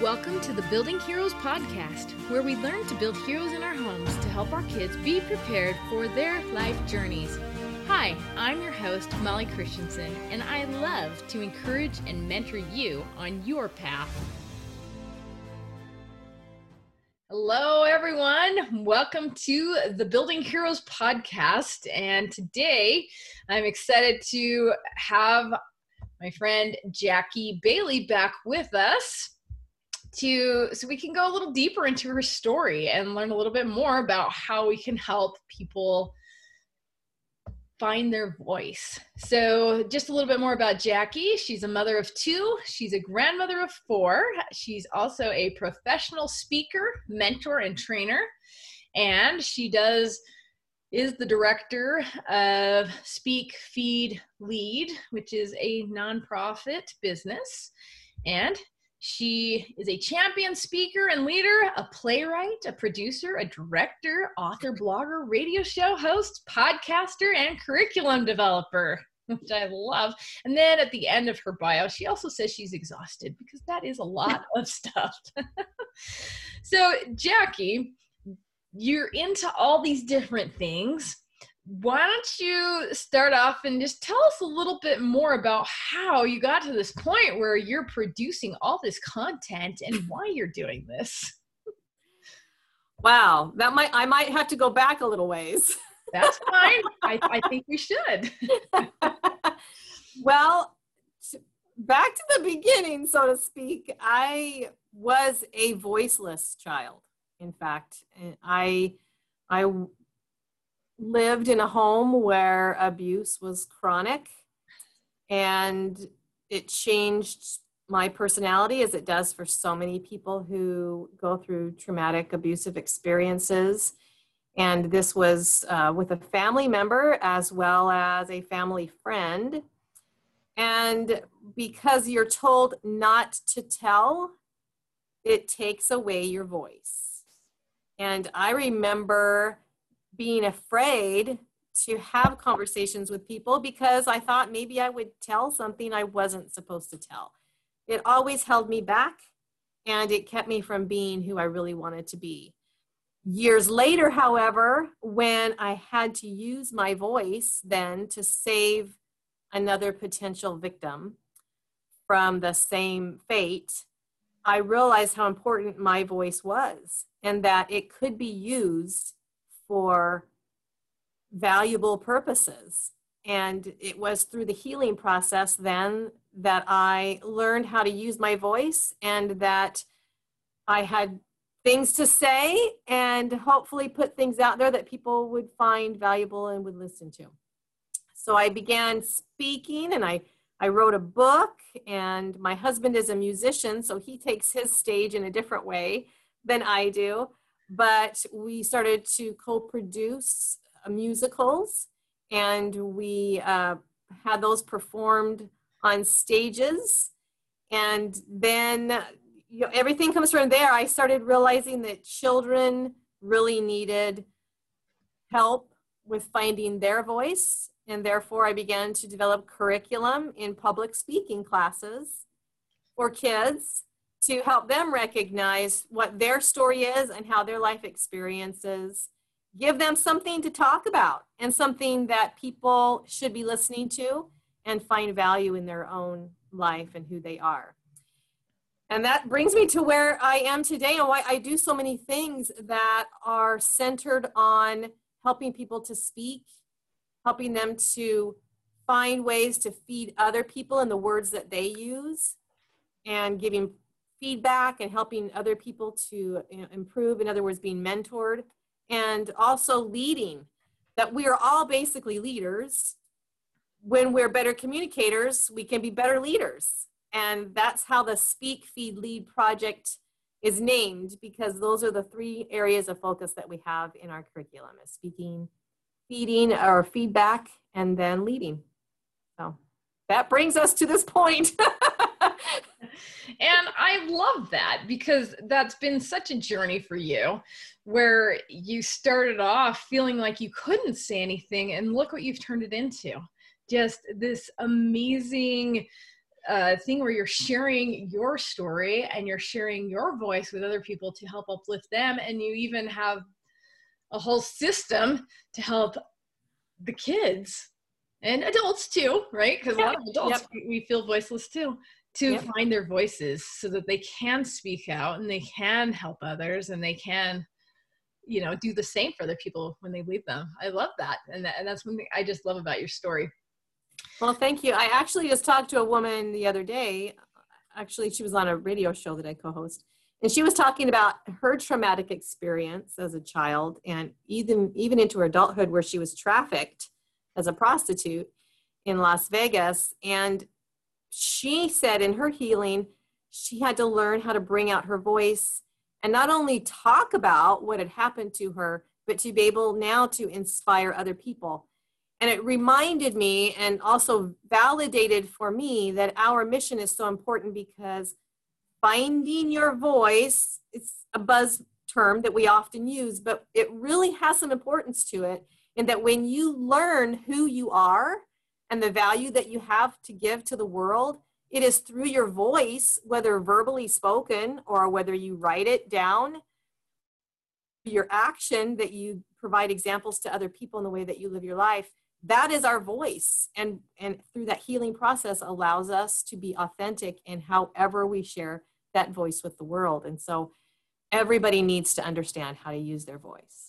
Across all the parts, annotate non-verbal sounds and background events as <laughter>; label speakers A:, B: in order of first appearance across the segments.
A: Welcome to the Building Heroes podcast, where we learn to build heroes in our homes to help our kids be prepared for their life journeys. Hi, I'm your host, Molly Christensen, and I love to encourage and mentor you on your path. Hello, everyone. Welcome to the Building Heroes podcast. And today I'm excited to have my friend Jackie Bailey back with us to so we can go a little deeper into her story and learn a little bit more about how we can help people find their voice. So, just a little bit more about Jackie. She's a mother of two, she's a grandmother of four. She's also a professional speaker, mentor, and trainer. And she does is the director of Speak Feed Lead, which is a nonprofit business. And she is a champion speaker and leader, a playwright, a producer, a director, author, blogger, radio show host, podcaster, and curriculum developer, <laughs> which I love. And then at the end of her bio, she also says she's exhausted because that is a lot <laughs> of stuff. <laughs> so, Jackie, you're into all these different things why don't you start off and just tell us a little bit more about how you got to this point where you're producing all this content and why you're doing this?
B: Wow, that might I might have to go back a little ways.
A: That's <laughs> fine. I, I think we should. <laughs>
B: well, back to the beginning, so to speak. I was a voiceless child. In fact, I I lived in a home where abuse was chronic and it changed my personality as it does for so many people who go through traumatic abusive experiences. And this was uh, with a family member as well as a family friend. And because you're told not to tell it takes away your voice. And i remember being afraid to have conversations with people because I thought maybe I would tell something I wasn't supposed to tell. It always held me back and it kept me from being who I really wanted to be. Years later, however, when I had to use my voice then to save another potential victim from the same fate, I realized how important my voice was and that it could be used for valuable purposes. And it was through the healing process then that I learned how to use my voice and that I had things to say and hopefully put things out there that people would find valuable and would listen to. So I began speaking and I, I wrote a book, and my husband is a musician, so he takes his stage in a different way than I do but we started to co-produce musicals and we uh, had those performed on stages. And then you know, everything comes from there. I started realizing that children really needed help with finding their voice. And therefore i began to develop curriculum in public speaking classes for kids to help them recognize what their story is and how their life experiences give them something to talk about and something that people should be listening to and find value in their own life and who they are. And that brings me to where I am today and why I do so many things that are centered on helping people to speak, helping them to find ways to feed other people in the words that they use, and giving feedback and helping other people to improve, in other words, being mentored, and also leading. That we are all basically leaders. When we're better communicators, we can be better leaders. And that's how the Speak, Feed, Lead project is named because those are the three areas of focus that we have in our curriculum is speaking, feeding or feedback, and then leading. So that brings us to this point. <laughs>
A: and I love that because that's been such a journey for you where you started off feeling like you couldn't say anything and look what you've turned it into. Just this amazing a thing where you're sharing your story and you're sharing your voice with other people to help uplift them and you even have a whole system to help the kids and adults too right because a lot of adults yep. we feel voiceless too to yep. find their voices so that they can speak out and they can help others and they can you know do the same for other people when they leave them. I love that and, that, and that's one thing i just love about your story.
B: Well thank you. I actually just talked to a woman the other day actually she was on a radio show that i co-host and she was talking about her traumatic experience as a child and even even into her adulthood where she was trafficked as a prostitute in las vegas and she said in her healing she had to learn how to bring out her voice and not only talk about what had happened to her, but to be able now to inspire other people. And it reminded me and also validated for me that our mission is so important because finding your voice, it's a buzz term that we often use, but it really has some importance to it. In that when you learn who you are and the value that you have to give to the world, it is through your voice, whether verbally spoken or whether you write it down, your action that you provide examples to other people in the way that you live your life. That is our voice. And, and through that healing process allows us to be authentic in however we share that voice with the world. And so everybody needs to understand how to use their voice.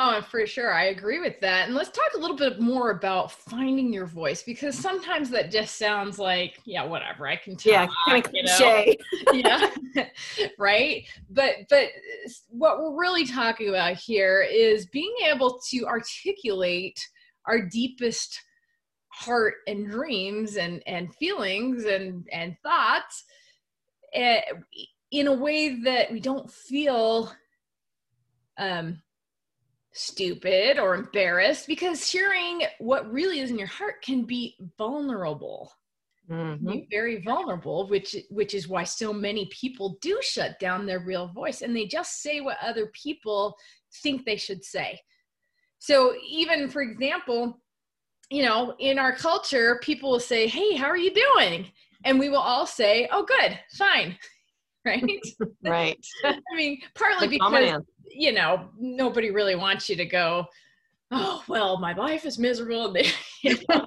A: Oh, for sure. I agree with that. And let's talk a little bit more about finding your voice because sometimes that just sounds like, yeah, whatever. I can tell.
B: Yeah, kind of cliche. <laughs> <laughs>
A: yeah. <laughs> right. But but what we're really talking about here is being able to articulate our deepest heart and dreams and and feelings and and thoughts uh, in a way that we don't feel um stupid or embarrassed because sharing what really is in your heart can be vulnerable. Mm-hmm. be very vulnerable which which is why so many people do shut down their real voice and they just say what other people think they should say. So even for example you know in our culture people will say hey how are you doing? And we will all say oh good fine <laughs> <laughs> right <laughs> <laughs>
B: right
A: i mean partly because you know, nobody really wants you to go, oh, well, my life is miserable. you, know?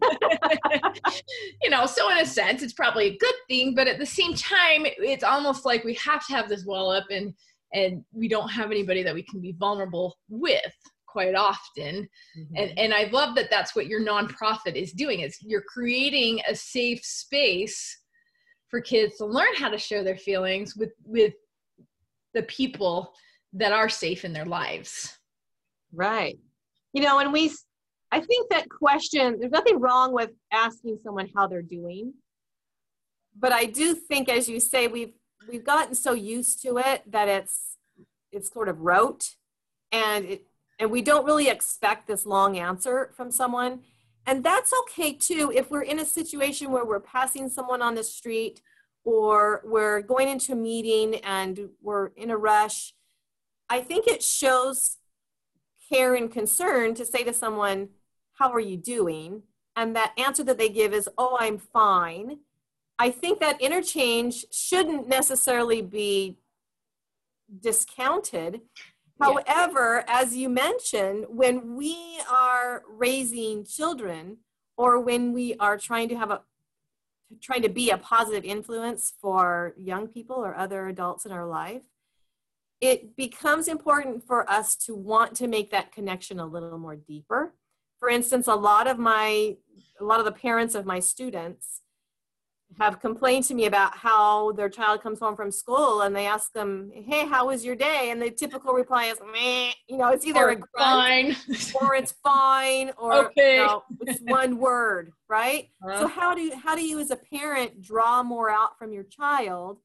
A: you know, so in a sense, it's probably a good thing, but at the same time, it's almost like we have to have this wall up and and we don't have anybody that we can be vulnerable with quite often mm-hmm. and and i love that that's what your nonprofit is doing is you're creating a safe space for kids to learn how to share their feelings with with the people that are safe in their lives.
B: Right. You know, and we, I think that question, there's nothing wrong with asking someone how they're doing. But I do think, as you say, we've, we've gotten so used to it that it's, it's sort of rote and it, and we don't really expect this long answer from someone. And that's okay too if we're in a situation where we're passing someone on the street or we're going into a meeting and we're in a rush I think it shows care and concern to say to someone, How are you doing? And that answer that they give is, Oh, I'm fine. I think that interchange shouldn't necessarily be discounted. Yeah. However, as you mentioned, when we are raising children or when we are trying to have a trying to be a positive influence for young people or other adults in our life, it becomes important for us to want to make that connection a little more deeper. For instance, a lot of my, a lot of the parents of my students have complained to me about how their child comes home from school and they ask them, "Hey, how was your day?" And the typical reply is, "Meh." You know, it's either
A: or a grunt, fine <laughs>
B: or it's fine or okay. you know, it's one word, right? Uh-huh. So how do you, how do you as a parent draw more out from your child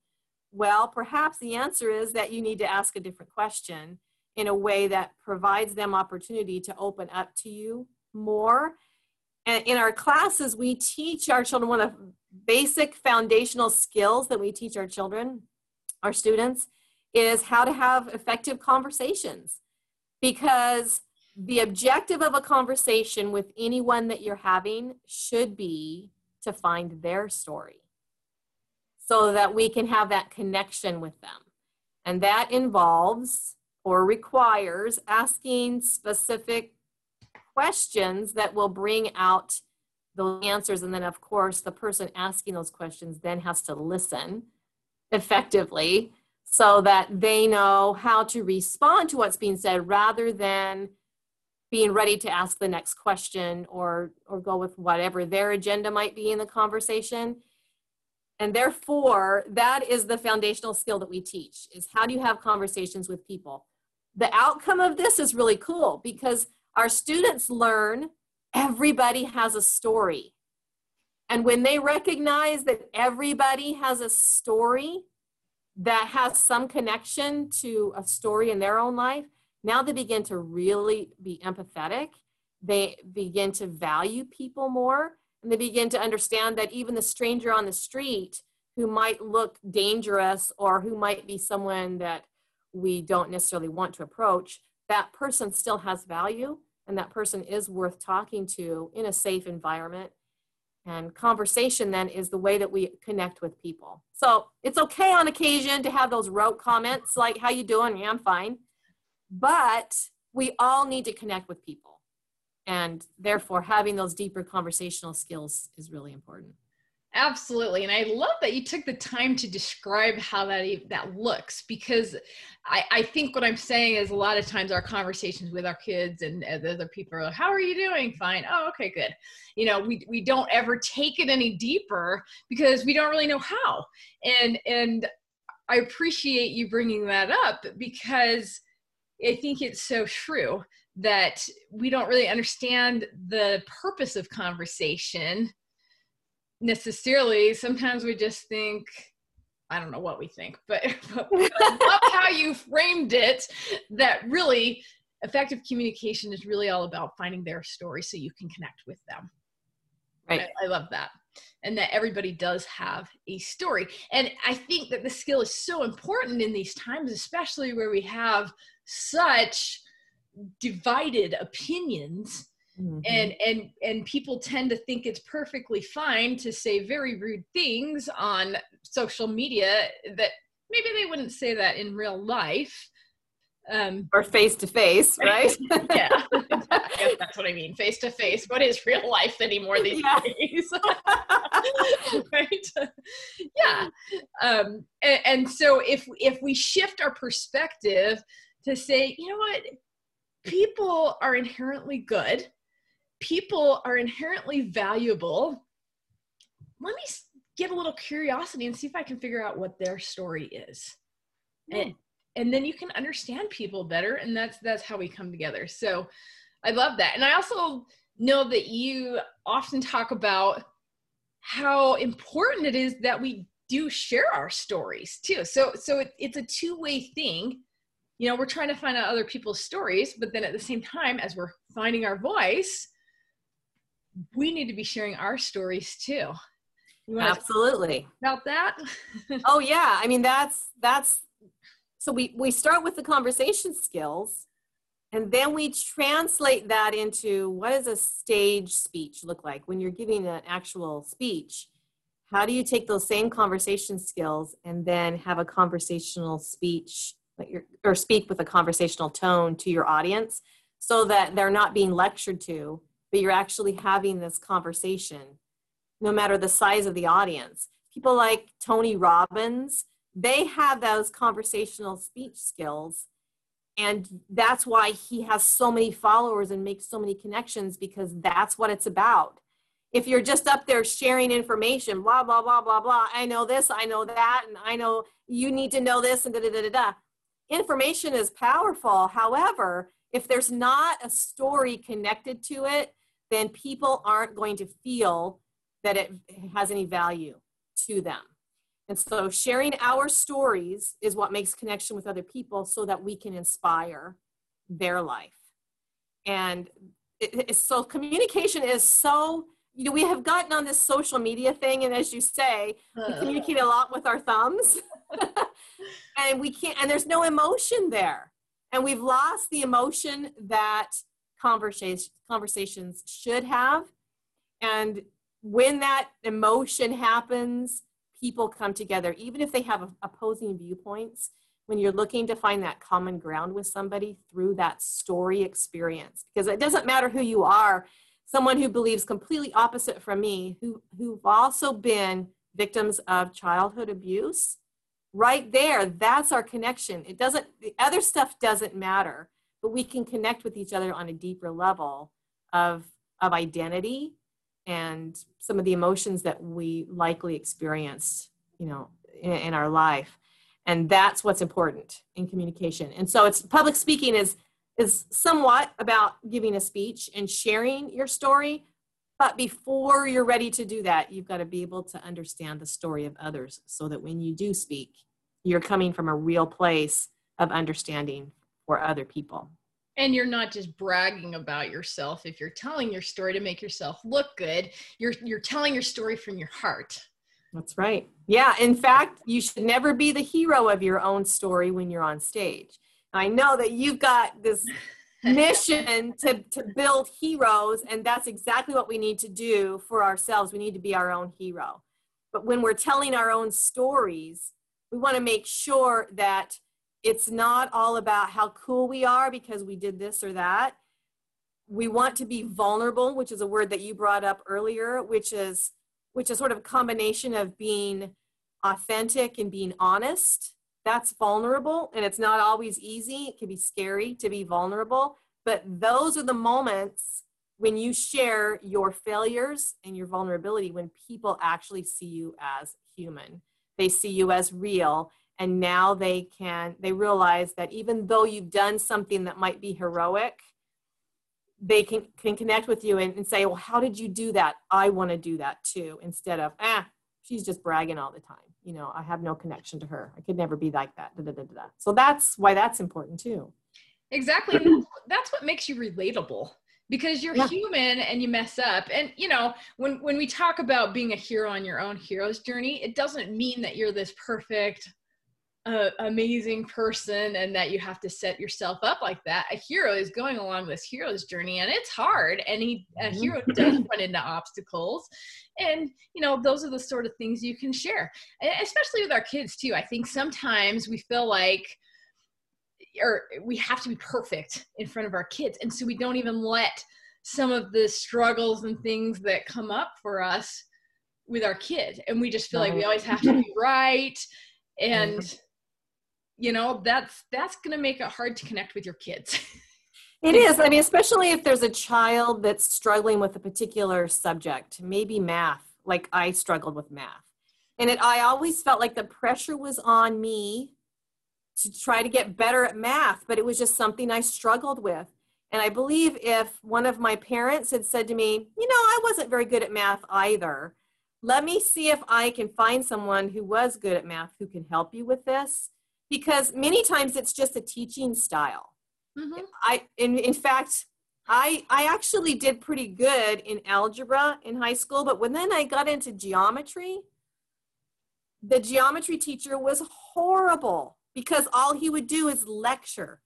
B: well, perhaps the answer is that you need to ask a different question in a way that provides them opportunity to open up to you more. And in our classes, we teach our children one of basic foundational skills that we teach our children, our students, is how to have effective conversations. Because the objective of a conversation with anyone that you're having should be to find their story so that we can have that connection with them. And that involves or requires asking specific questions that will bring out the answers. And then, of course, the person asking those questions then has to listen effectively so that they know how to respond to what's being said rather than being ready to ask the next question or or go with whatever their agenda might be in the conversation and therefore that is the foundational skill that we teach is how do you have conversations with people the outcome of this is really cool because our students learn everybody has a story. And when they recognize that everybody has a story that has some connection to a story in their own life, now they begin to really be empathetic. They begin to value people more, and they begin to understand that even the stranger on the street who might look dangerous or who might be someone that we don't necessarily want to approach, that person still has value and that person is worth talking to in a safe environment and conversation then is the way that we connect with people. So it's okay on occasion to have those rote comments like, how you doing? Yeah, I'm fine. But we all need to connect with people. And therefore having those deeper conversational skills is really important.
A: Absolutely. And I love that you took the time to describe how that that looks because I, I think what I'm saying is a lot of times our conversations with our kids and other people are like, how are you doing? Fine. Oh, okay, good. You know, we, we don't ever take it any deeper because we don't really know how. And, and I appreciate you bringing that up because I think it's so true that we don't really understand the purpose of conversation necessarily. Sometimes we just think, I don't know what we think, but, <laughs> but I love how you framed it. That really effective communication is really all about finding their story so you can connect with them. Right. I, I love that. And that everybody does have a story. And I think that the skill is so important in these times, especially where we have such divided opinions Mm-hmm. and and and people tend to think it's perfectly fine to say very rude things on social media that maybe they wouldn't say that in real life.
B: Um, or face to face right? <laughs>
A: Yeah that's what i mean face to face what is real life anymore these yeah. days? <laughs> <laughs> Right? Yeah. Um, and, and so if if we shift our perspective to say you know what? People are inherently good people are inherently valuable. Let me get a little curiosity and see if I can figure out what their story is. And, hmm. and then you can understand people better and that's that's how we come together. So I love that. And I also know that you often talk about how important it is that we do share our stories too. So so it, it's a two-way thing. You know, we're trying to find out other people's stories, but then at the same time as we're finding our voice, we need to be sharing our stories too.
B: Absolutely.
A: About that? <laughs>
B: oh yeah. I mean that's that's so we we start with the conversation skills and then we translate that into what does a stage speech look like when you're giving an actual speech? How do you take those same conversation skills and then have a conversational speech or speak with a conversational tone to your audience so that they're not being lectured to you're actually having this conversation no matter the size of the audience. People like Tony Robbins, they have those conversational speech skills. And that's why he has so many followers and makes so many connections because that's what it's about. If you're just up there sharing information, blah, blah, blah, blah, blah, I know this, I know that, and I know you need to know this, and da da da da da. Information is powerful. However, if there's not a story connected to it, then people aren't going to feel that it has any value to them. And so sharing our stories is what makes connection with other people so that we can inspire their life. And it, it, so communication is so, you know, we have gotten on this social media thing. And as you say, we communicate a lot with our thumbs. <laughs> and we can't, and there's no emotion there. And we've lost the emotion that conversation, conversations should have. And when that emotion happens, people come together, even if they have opposing viewpoints. When you're looking to find that common ground with somebody through that story experience, because it doesn't matter who you are, someone who believes completely opposite from me, who, who've also been victims of childhood abuse, right there, that's our connection. It doesn't, the other stuff doesn't matter, but we can connect with each other on a deeper level of, of identity and some of the emotions that we likely experienced, you know, in, in our life. And that's what's important in communication. And so it's public speaking is is somewhat about giving a speech and sharing your story. But before you're ready to do that, you've got to be able to understand the story of others so that when you do speak, you're coming from a real place of understanding for other people.
A: And you're not just bragging about yourself. If you're telling your story to make yourself look good, you're you're telling your story from your heart.
B: That's right. Yeah, in fact, you should never be the hero of your own story when you're on stage. I know that you've got this <laughs> mission to, to build heroes, and that's exactly what we need to do for ourselves. We need to be our own hero. But when we're telling our own stories, we want to make sure that it's not all about how cool we are because we did this or that. We want to be vulnerable, which is a word that you brought up earlier, which is which is sort of a combination of being authentic and being honest. That's vulnerable and it's not always easy. It can be scary to be vulnerable, but those are the moments when you share your failures and your vulnerability when people actually see you as human. They see you as real and now they can they realize that even though you've done something that might be heroic they can, can connect with you and, and say well how did you do that? I want to do that too instead of ah she's just bragging all the time. You know i have no connection to her. I could never be like that. Da, da, da, so that's why that's important too.
A: Exactly. That's, that's what makes you relatable because you're yeah. human and you mess up. And you know when when we talk about being a hero on your own hero's journey it doesn't mean that you're this perfect a amazing person and that you have to set yourself up like that. A hero is going along this hero's journey and it's hard and he a mm-hmm. hero does run into obstacles. And you know, those are the sort of things you can share. And especially with our kids too. I think sometimes we feel like or we have to be perfect in front of our kids and so we don't even let some of the struggles and things that come up for us with our kid and we just feel like we always have to be <laughs> right and mm-hmm you know that's that's going to make it hard to connect with your kids.
B: It is. I mean especially if there's a child that's struggling with a particular subject maybe math like i struggled with math. And it i always felt like the pressure was on me to try to get better at math but it was just something i struggled with. And i believe if one of my parents had said to me you know i wasn't very good at math either. Let me see if i can find someone who was good at math who can help you with this because many times it's just a teaching style. Mm-hmm. I, in, in fact, I, I actually did pretty good in algebra in high school, but when then I got into geometry, the geometry teacher was horrible because all he would do is lecture.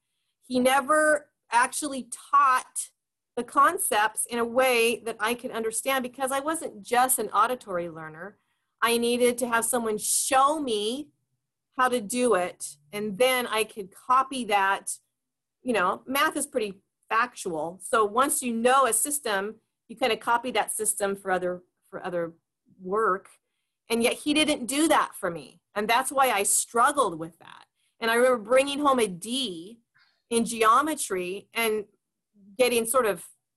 B: He never actually taught the concepts in a way that I could understand because I wasn't just an auditory learner. I needed to have someone show me how to do it and then i could copy that. You know math is pretty factual. So once you know a system you kind of copy that system for other for other work and yet he didn't do that for me. And that's why i struggled with that. And i remember bringing home a d in geometry and getting sort of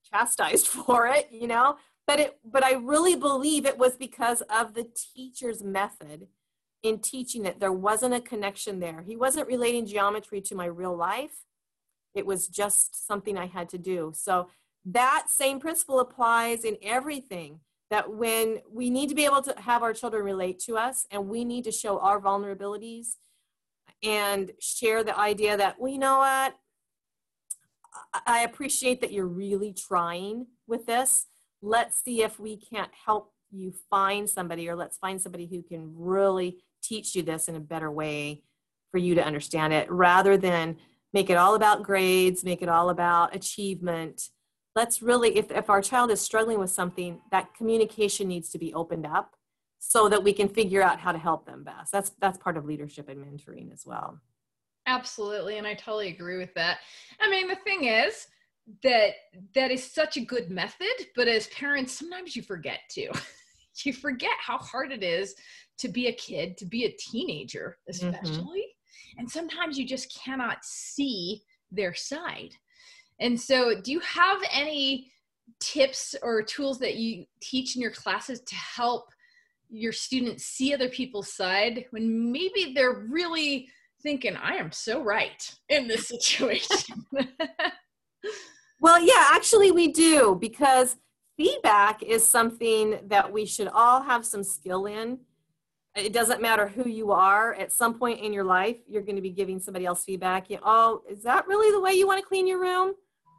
B: chastised <laughs> for it you know? But it but i really believe it was because of the teacher's method in teaching it, there wasn't a connection there. He wasn't relating geometry to my real life. It was just something I had to do. So that same principle applies in everything that when we need to be able to have our children relate to us and we need to show our vulnerabilities and share the idea that, well, you know what? I appreciate that you're really trying with this. Let's see if we can't help you find somebody or let's find somebody who can really teach you this in a better way for you to understand it rather than make it all about grades, make it all about achievement. let's really if, if our child is struggling with something that communication needs to be opened up so that we can figure out how to help them best. That's that's part of leadership and mentoring as well.
A: Absolutely and i totally agree with that. I mean the thing is that that is such a good method but as parents sometimes you forget to <laughs> you forget how hard it is to be a kid to be a teenager mm-hmm. especially mm-hmm. and sometimes you just cannot see their side and so, do you have any tips or tools that you teach in your classes to help your students see other people's side when maybe they're really thinking, I am so right in this <laughs> situation?
B: well, yeah, actually, we do because feedback is something that we should all have some skill in. It doesn't matter who you are. At some point in your life, you're going to be giving somebody else feedback. You, oh, is that really the way you want to clean your room?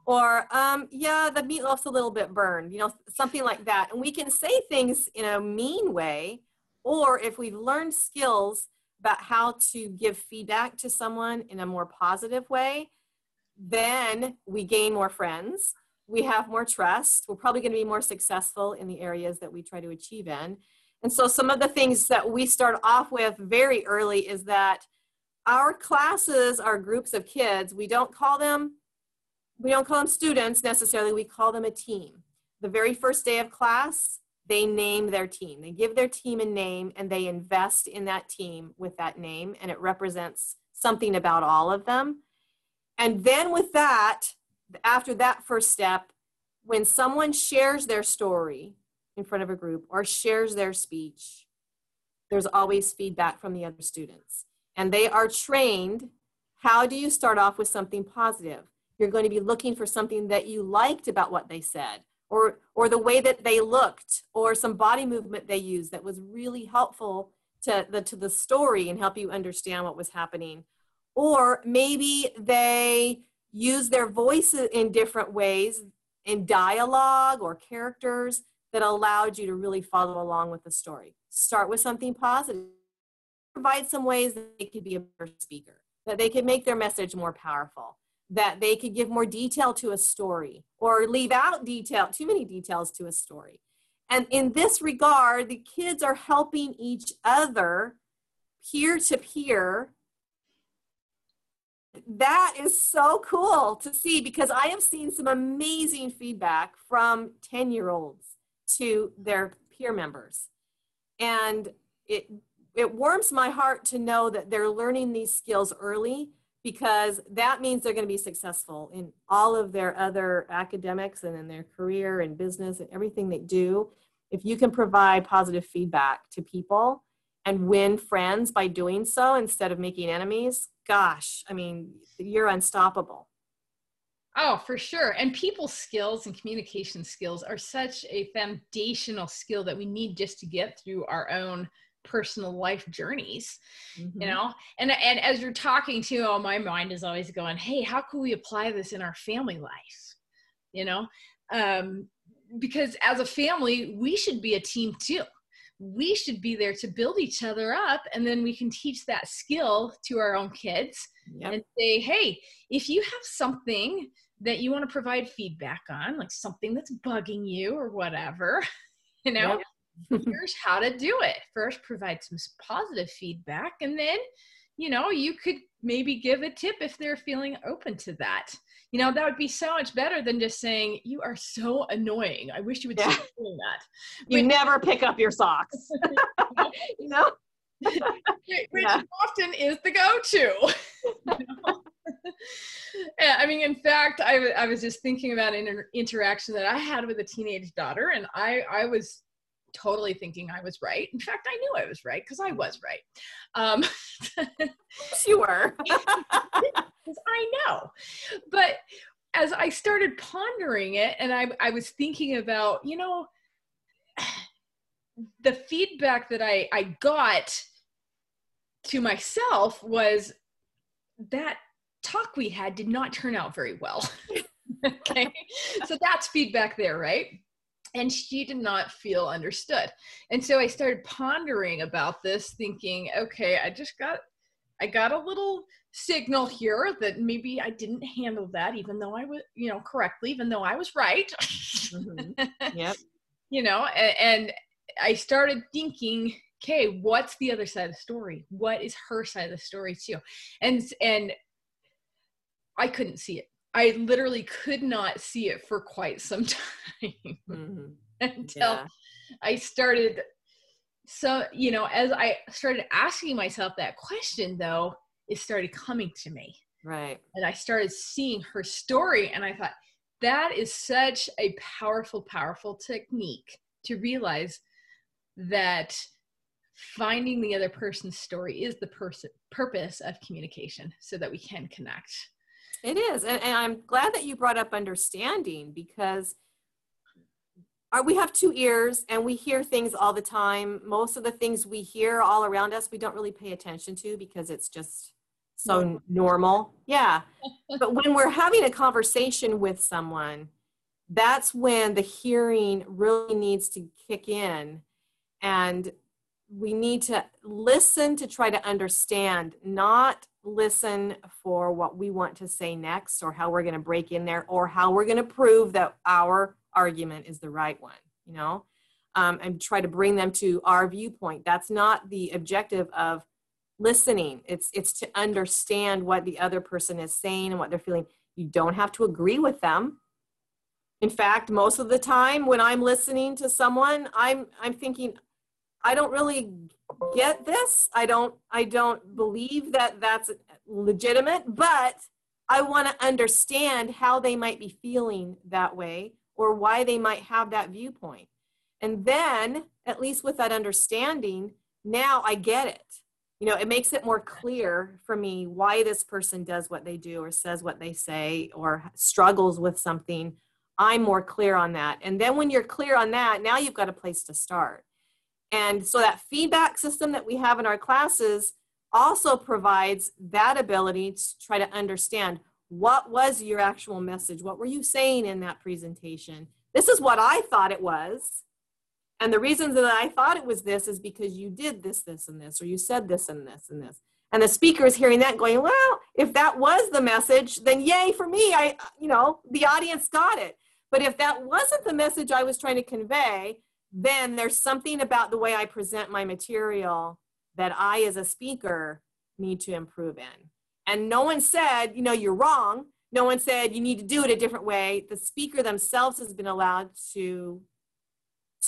B: or um, yeah the meatloaf's a little bit burned you know something like that and we can say things in a mean way or if we've learned skills about how to give feedback to someone in a more positive way then we gain more friends we have more trust we're probably going to be more successful in the areas that we try to achieve in and so some of the things that we start off with very early is that our classes are groups of kids we don't call them we don't call them students necessarily, we call them a team. The very first day of class, they name their team. They give their team a name and they invest in that team with that name, and it represents something about all of them. And then with that, after that first step, when someone shares their story in front of a group or shares their speech, there's always feedback from the other students. And they are trained how do you start off with something positive? You're going to be looking for something that you liked about what they said, or, or the way that they looked, or some body movement they used that was really helpful to the, to the story and help you understand what was happening. Or maybe they use their voice in different ways in dialogue or characters that allowed you to really follow along with the story. Start with something positive. Provide some ways that they could be a better speaker, that they could make their message more powerful that they could give more detail to a story or leave out detail, too many details to a story. And in this regard, the kids are helping each other peer to peer. That is so cool to see because I have seen some amazing feedback from 10 year olds to their peer members. And it, it warms my heart to know that they're learning these skills early because that means they're going to be successful in all of their other academics and in their career and business and everything they do. If you can provide positive feedback to people and win friends by doing so instead of making enemies, gosh, I mean, you're unstoppable.
A: Oh, for sure. And people skills and communication skills are such a foundational skill that we need just to get through our own personal life journeys mm-hmm. you know and and as you're talking to oh my mind is always going hey how can we apply this in our family life you know um because as a family we should be a team too we should be there to build each other up and then we can teach that skill to our own kids yep. and say hey if you have something that you want to provide feedback on like something that's bugging you or whatever you know yep <laughs> here's how to do it. First, provide some positive feedback, and then, you know, you could maybe give a tip if they're feeling open to that. You know, that would be so much better than just saying, You are so annoying. I wish you would yeah. stop doing that.
B: You but, never pick up your socks. <laughs> you know?
A: Which yeah. often is the go to. <laughs> yeah, I mean, in fact, I, I was just thinking about an inter- interaction that I had with a teenage daughter, and I, I was totally thinking I was right. In fact, I knew I was right because I was right. Um,
B: you were. <laughs>
A: I know. But as I started pondering it, and I, I was thinking about, you know, the feedback that I, I got to myself was that talk we had did not turn out very well. <laughs> okay. so that's feedback there, right? And she did not feel understood. And so I started pondering about this, thinking, okay, I just got I got a little signal here that maybe I didn't handle that, even though I was, you know, correctly, even though I was right.
B: Mm-hmm. <laughs> Yep.
A: you know, and, and I started thinking, okay, what's the other side of the story? What is her side of the story too? And and I couldn't see it. I literally could not see it for quite some <laughs> time mm-hmm. until yeah. I started so you know as i started asking myself that question though it started coming to me
B: right
A: and i started seeing her story and i thought that is such a powerful powerful technique to realize that finding the other person's story is the person purpose of communication so that we can connect
B: it is and, and i'm glad that you brought up understanding because are, we have two ears and we hear things all the time. Most of the things we hear all around us, we don't really pay attention to because it's just so normal. Yeah. but when we're having a conversation with someone, that's when the hearing really needs to kick in. And we need to listen to try to understand, not listen for what we want to say next or how we're going to break in there or how we're going to prove that our argument is the right one, you know, um, and try to bring them to our viewpoint. That's not the objective of listening. It's it's to understand what the other person is saying and what they're feeling. You don't have to agree with them. In fact, most of the time when I'm listening to someone, I'm I'm thinking, I don't really get this. I don't I don't believe that that's legitimate, but I want to understand how they might be feeling that way or why they might have that viewpoint. And then, at least with that understanding, now I get it. You know, it makes it more clear for me why this person does what they do or says what they say or struggles with something. I'm more clear on that. And then when you're clear on that, now you've got a place to start. And so that feedback system that we have in our classes also provides that ability to try to understand what was your actual message? What were you saying in that presentation? This is what I thought it was. And the reason that I thought it was this is because you did this, this, and this, or you said this and this and this. And the speaker is hearing that going, well, if that was the message, then yay for me. I, you know, the audience got it. But if that wasn't the message I was trying to convey, then there's something about the way I present my material that I, as a speaker, need to improve in. And no one said, you know, you're wrong. No one said you need to do it a different way. The speaker themselves has been allowed to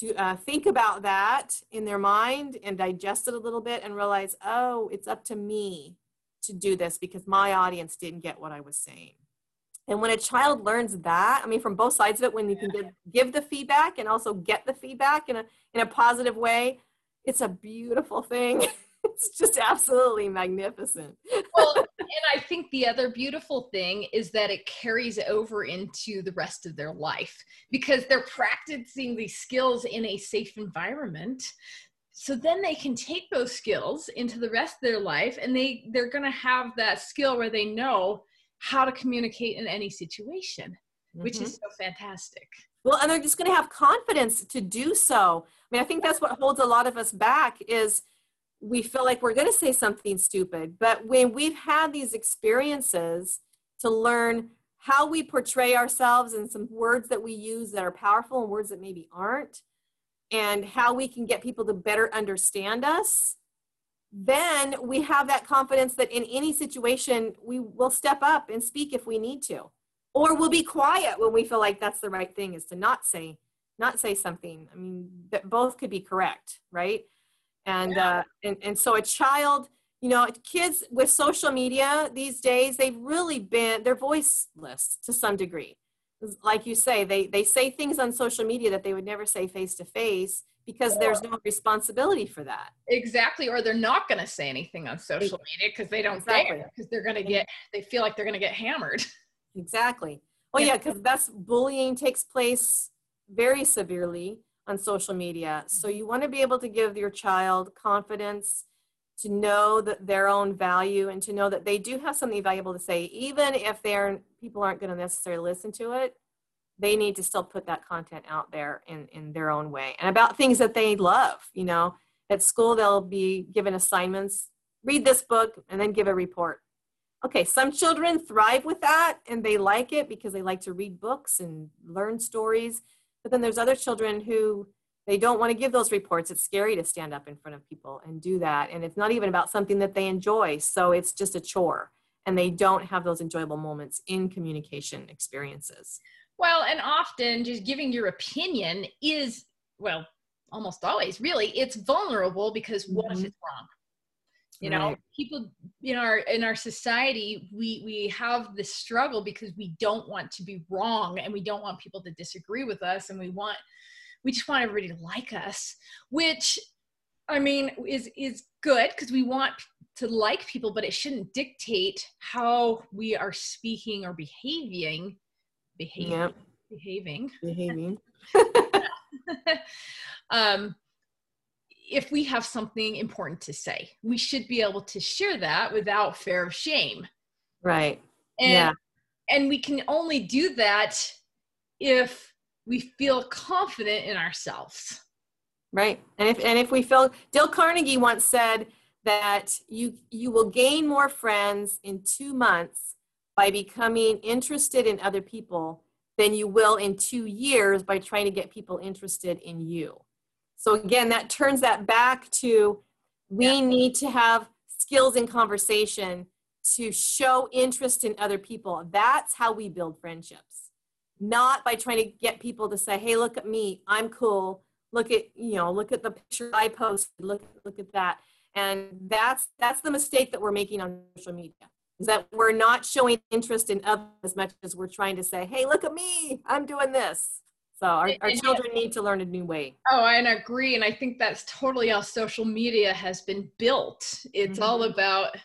B: to uh, think about that in their mind and digest it a little bit and realize, oh, it's up to me to do this because my audience didn't get what I was saying. And when a child learns that, I mean, from both sides of it, when you can give, give the feedback and also get the feedback in a, in a positive way, it's a beautiful thing. <laughs> it's just absolutely magnificent.
A: well, <laughs> and I think the other beautiful thing is that it carries over into the rest of their life because they're practicing these skills in a safe environment. So then they can take those skills into the rest of their life and they they're going to have that skill where they know how to communicate in any situation, mm-hmm. which is mm-hmm. so fantastic.
B: Well, and they're just going to have confidence to do so. I mean, I think that's what holds a lot of us back is we feel like we're going to say something stupid. But when we've had these experiences to learn how we portray ourselves and some words that we use that are powerful and words that maybe aren't, and how we can get people to better understand us, then we have that confidence that in any situation we will step up and speak if we need to. Or we'll be quiet when we feel like that's the right thing is to not say not say something. I mean that both could be correct right? And yeah. uh, and and so a child you know kids with social media these days they've really been they're voiceless to some degree like you say they they say things on social media that they would never say face to face because there's no responsibility for that.
A: Exactly or they're not going to say anything on social media because they don't exactly. dare because they're going to get they feel like they're going to get hammered. <laughs>
B: Exactly. Well yeah. because that's bullying takes place very severely on social media. So you want to be able to give your child confidence to know that their own value and to know that they do have something valuable to say, even if they're people aren't going to necessarily listen to it. They need to still put that content out there in, in their own way and about things that they love. You know, at school they'll be given assignments read this book and then give a report. Okay, some children thrive with that and they like it because they like to read books and learn stories. But then there's other children who they don't want to give those reports. It's scary to stand up in front of people and do that. And it's not even about something that they enjoy. So it's just a chore and they don't have those enjoyable moments in communication experiences.
A: Well, and often just giving your opinion is, well, almost always really, it's vulnerable because what mm-hmm. if it's wrong? you know right. people in our in our society we we have this struggle because we don't want to be wrong and we don't want people to disagree with us and we want we just want everybody to like us which i mean is is good because we want to like people but it shouldn't dictate how we are speaking or behaving behaving yep. behaving
B: behaving <laughs>
A: um if we have something important to say, we should be able to share that without fear of shame.
B: Right.
A: And, yeah. And we can only do that if we feel confident in ourselves.
B: Right. And if and if we feel Dale Carnegie once said that you you will gain more friends in 2 months by becoming interested in other people than you will in 2 years by trying to get people interested in you. So again, that turns that back to we yeah. need to have skills in conversation to show interest in other people. That's how we build friendships. Not by trying to get people to say, "Hey, look at me. I'm cool. Look at, you know, look at the picture I posted. Look look at that." And that's that's the mistake that we're making on social media. Is that we're not showing interest in others as much as we're trying to say, "Hey, look at me. I'm doing this." So our, our children need to learn a new way.
A: Oh, I agree. And I think that's totally how social media has been built. It's mm-hmm. all about,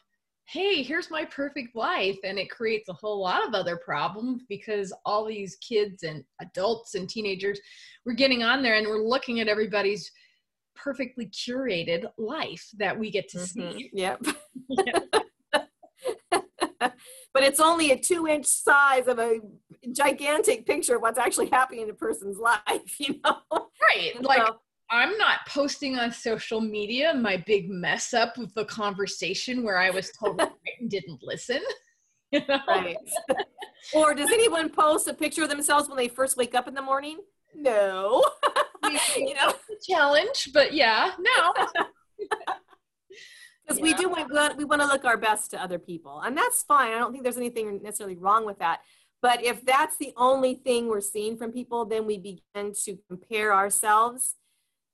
A: hey, here's my perfect life. And it creates a whole lot of other problems because all these kids and adults and teenagers, we're getting on there and we're looking at everybody's perfectly curated life that we get to mm-hmm.
B: see. Yep. <laughs> <laughs> but it's only a two inch size of a gigantic picture of what's actually happening in a person's <laughs> life, you know?
A: Right. So, like, I'm not posting on social media my big mess up with the conversation where I was told right and didn't listen. <laughs> You know? Right. <laughs>
B: or does anyone post a picture of themselves when they first wake up in the morning? No. <laughs>
A: you know, challenge, but yeah, no.
B: because yeah. we do want we want to look our best to other people and that's fine i don't think there's anything necessarily wrong with that but if that's the only thing we're seeing from people then we begin to compare ourselves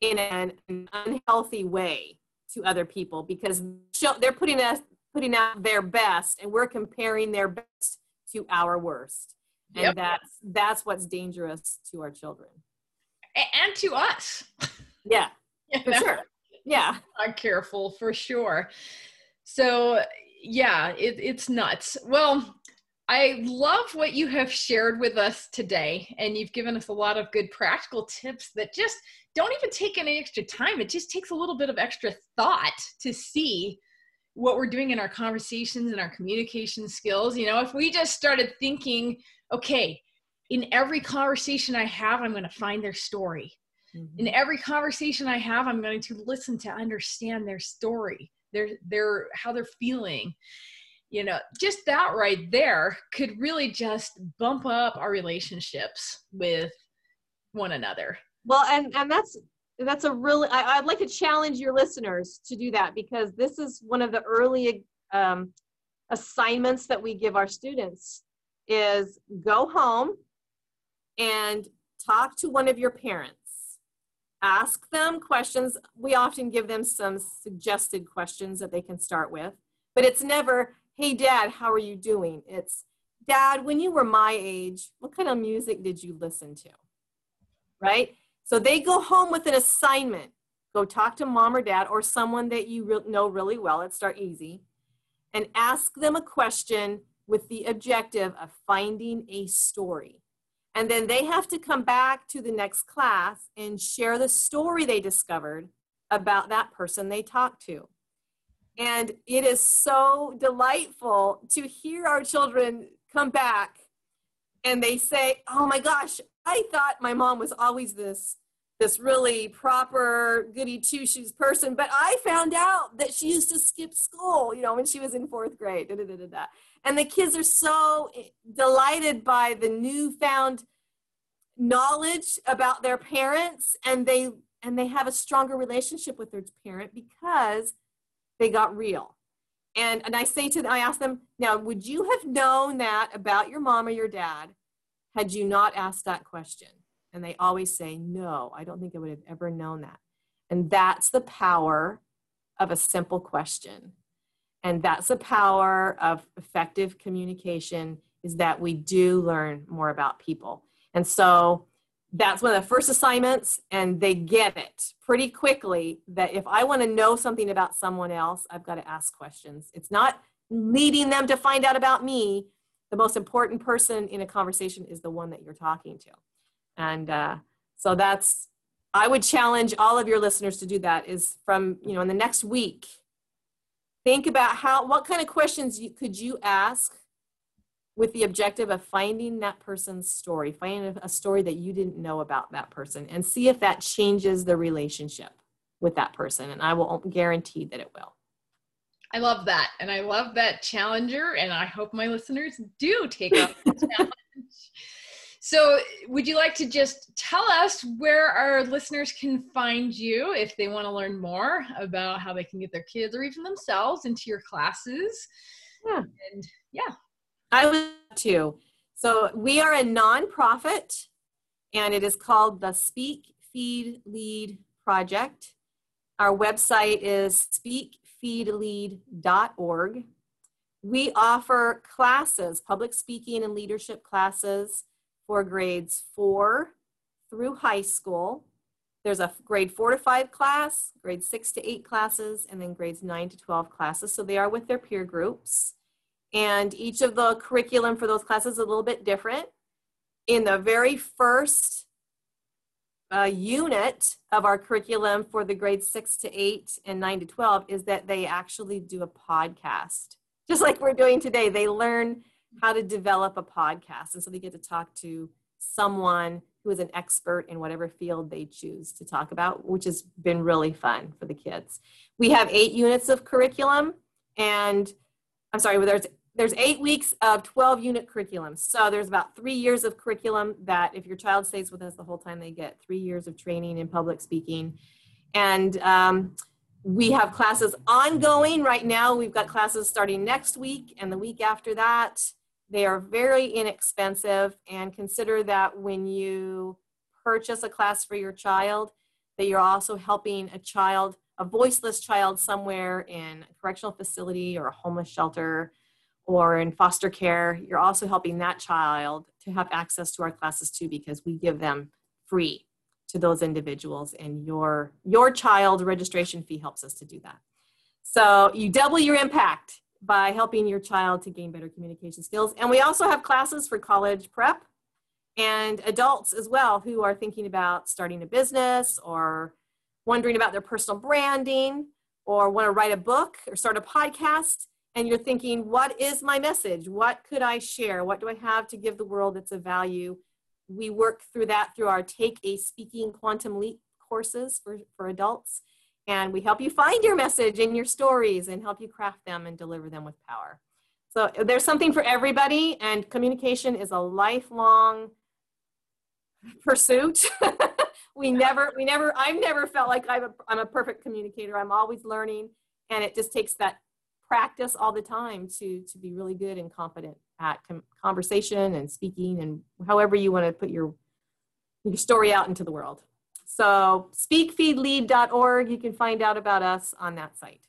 B: in an, an unhealthy way to other people because they're putting us putting out their best and we're comparing their best to our worst. And yep. that's that's what's dangerous to our children.
A: And to us.
B: Yeah <laughs> for sure. Yeah.
A: Not careful for sure. So yeah it, it's nuts. Well i love what you have shared with us today and you've given us a lot of good practical tips that just don't even take any extra time it just takes a little bit of extra thought to see what we're doing in our conversations and our communication skills you know if we just started thinking okay in every conversation i have i'm going to find their story Mm-hmm. In every conversation I have, I'm going to listen to understand their story, their their how they're feeling. You know, just that right there could really just bump up our relationships with one another.
B: Well, and and that's that's a really I, would like to challenge your listeners to do that because this is one of the early um, assignments that we give our students is go home and talk to one of your parents ask them questions. We often give them some suggested questions that they can start with, but it's never, hey, dad, how are you doing? It's, dad, when you were my age, what kind of music did you listen to? Right? So they go home with an assignment. Go talk to mom or dad or someone that you re- know really well. Let's start easy. And ask them a question with the objective of finding a story. And then they have to come back to the next class and share the story they discovered about that person they talked to. And it is so delightful to hear our children come back and they say, Oh my gosh, I thought my mom was always this this really proper goody two shoes person. But I found out that she used to skip school, you know, when she was in fourth grade. Da, da, da, And the kids are so eh, delighted by the newfound knowledge about their parents and they and they have a stronger relationship with their parent because they got real. And and i say to them i ask them now would you have known that about your mom or your dad had you not asked that question? And they always say no i don't think i would have ever known that. And that's the power of a simple question. And that's the power of effective communication is that we do learn more about people. And so that's one of the first assignments, and they get it pretty quickly that if I want to know something about someone else, I've got to ask questions. It's not leading them to find out about me. The most important person in a conversation is the one that you're talking to. And uh, so that's, I would challenge all of your listeners to do that is from, you know, in the next week, think about how, what kind of questions you, could you ask with the objective of finding that person's story, finding a story that you didn't know about that person, and see if that changes the relationship with that person. And I will guarantee that it will.
A: I love that. And I love that challenger. And I hope my listeners do take up the <laughs> challenge. So, would you like to just tell us where our listeners can find you if they want to learn more about how they can get their kids or even themselves into your classes?
B: Yeah.
A: And yeah.
B: I would too. So we are a nonprofit and it is called the Speak Feed Lead Project. Our website is speakfeedlead.org. We offer classes, public speaking and leadership classes for grades four through high school. There's a grade four to five class, grade six to eight classes, and then grades nine to 12 classes. So they are with their peer groups and each of the curriculum for those classes is a little bit different. In the very first uh, unit of our curriculum for the grades 6 to 8 and 9 to 12 is that they actually do a podcast. Just like we're doing today, they learn how to develop a podcast. And so they get to talk to someone who is an expert in whatever field they choose to talk about, which has been really fun for the kids. We have eight units of curriculum, and I'm sorry, there's there's eight weeks of 12 unit curriculum. So there's about three years of curriculum that if your child stays with us the whole time, they get three years of training in public speaking. And um, we have classes ongoing right now. We've got classes starting next week and the week after that. They are very inexpensive and consider that when you purchase a class for your child, that you're also helping a child, a voiceless child somewhere in a correctional facility or a homeless shelter or in foster care, you're also helping that child to have access to our classes too because we give them free to those individuals and your your child registration fee helps us to do that. So you double your impact by helping your child to gain better communication skills. And we also have classes for college prep and adults as well who are thinking about starting a business or wondering about their personal branding or want to write a book or start a podcast and you're thinking, what is my message? What could I share? What do I have to give the world that's of value? We work through that through our Take a Speaking Quantum Leap courses for, for adults. And we help you find your message and your stories and help you craft them and deliver them with power. So there's something for everybody, and communication is a lifelong pursuit. <laughs> we never, we never, I've never felt like I'm a, I'm a perfect communicator. I'm always learning, and it just takes that practice all the time to to be really good and confident at com- conversation and speaking and however you want to put your your story out into the world. So speakfeedlead.org, you can find out about us on that site.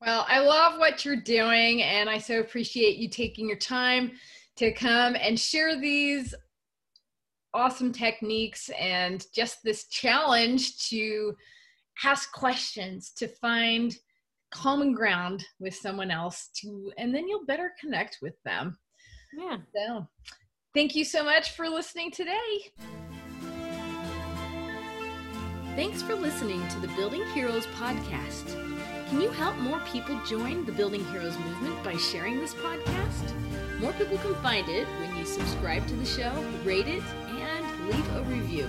A: Well, I love what you're doing, and I so appreciate you taking your time to come and share these awesome techniques and just this challenge to ask questions to find common ground with someone else to and then you'll better connect with them.
B: Yeah.
A: So thank you so much for listening today. Thanks for listening to the building heroes podcast. Can you help more people join the building heroes movement by sharing this podcast? More people can find it when you subscribe to the show rate it and leave a review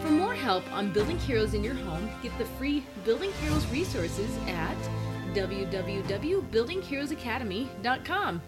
A: For more help on building heroes in your home, get the free Building Heroes resources at www.buildingheroesacademy.com.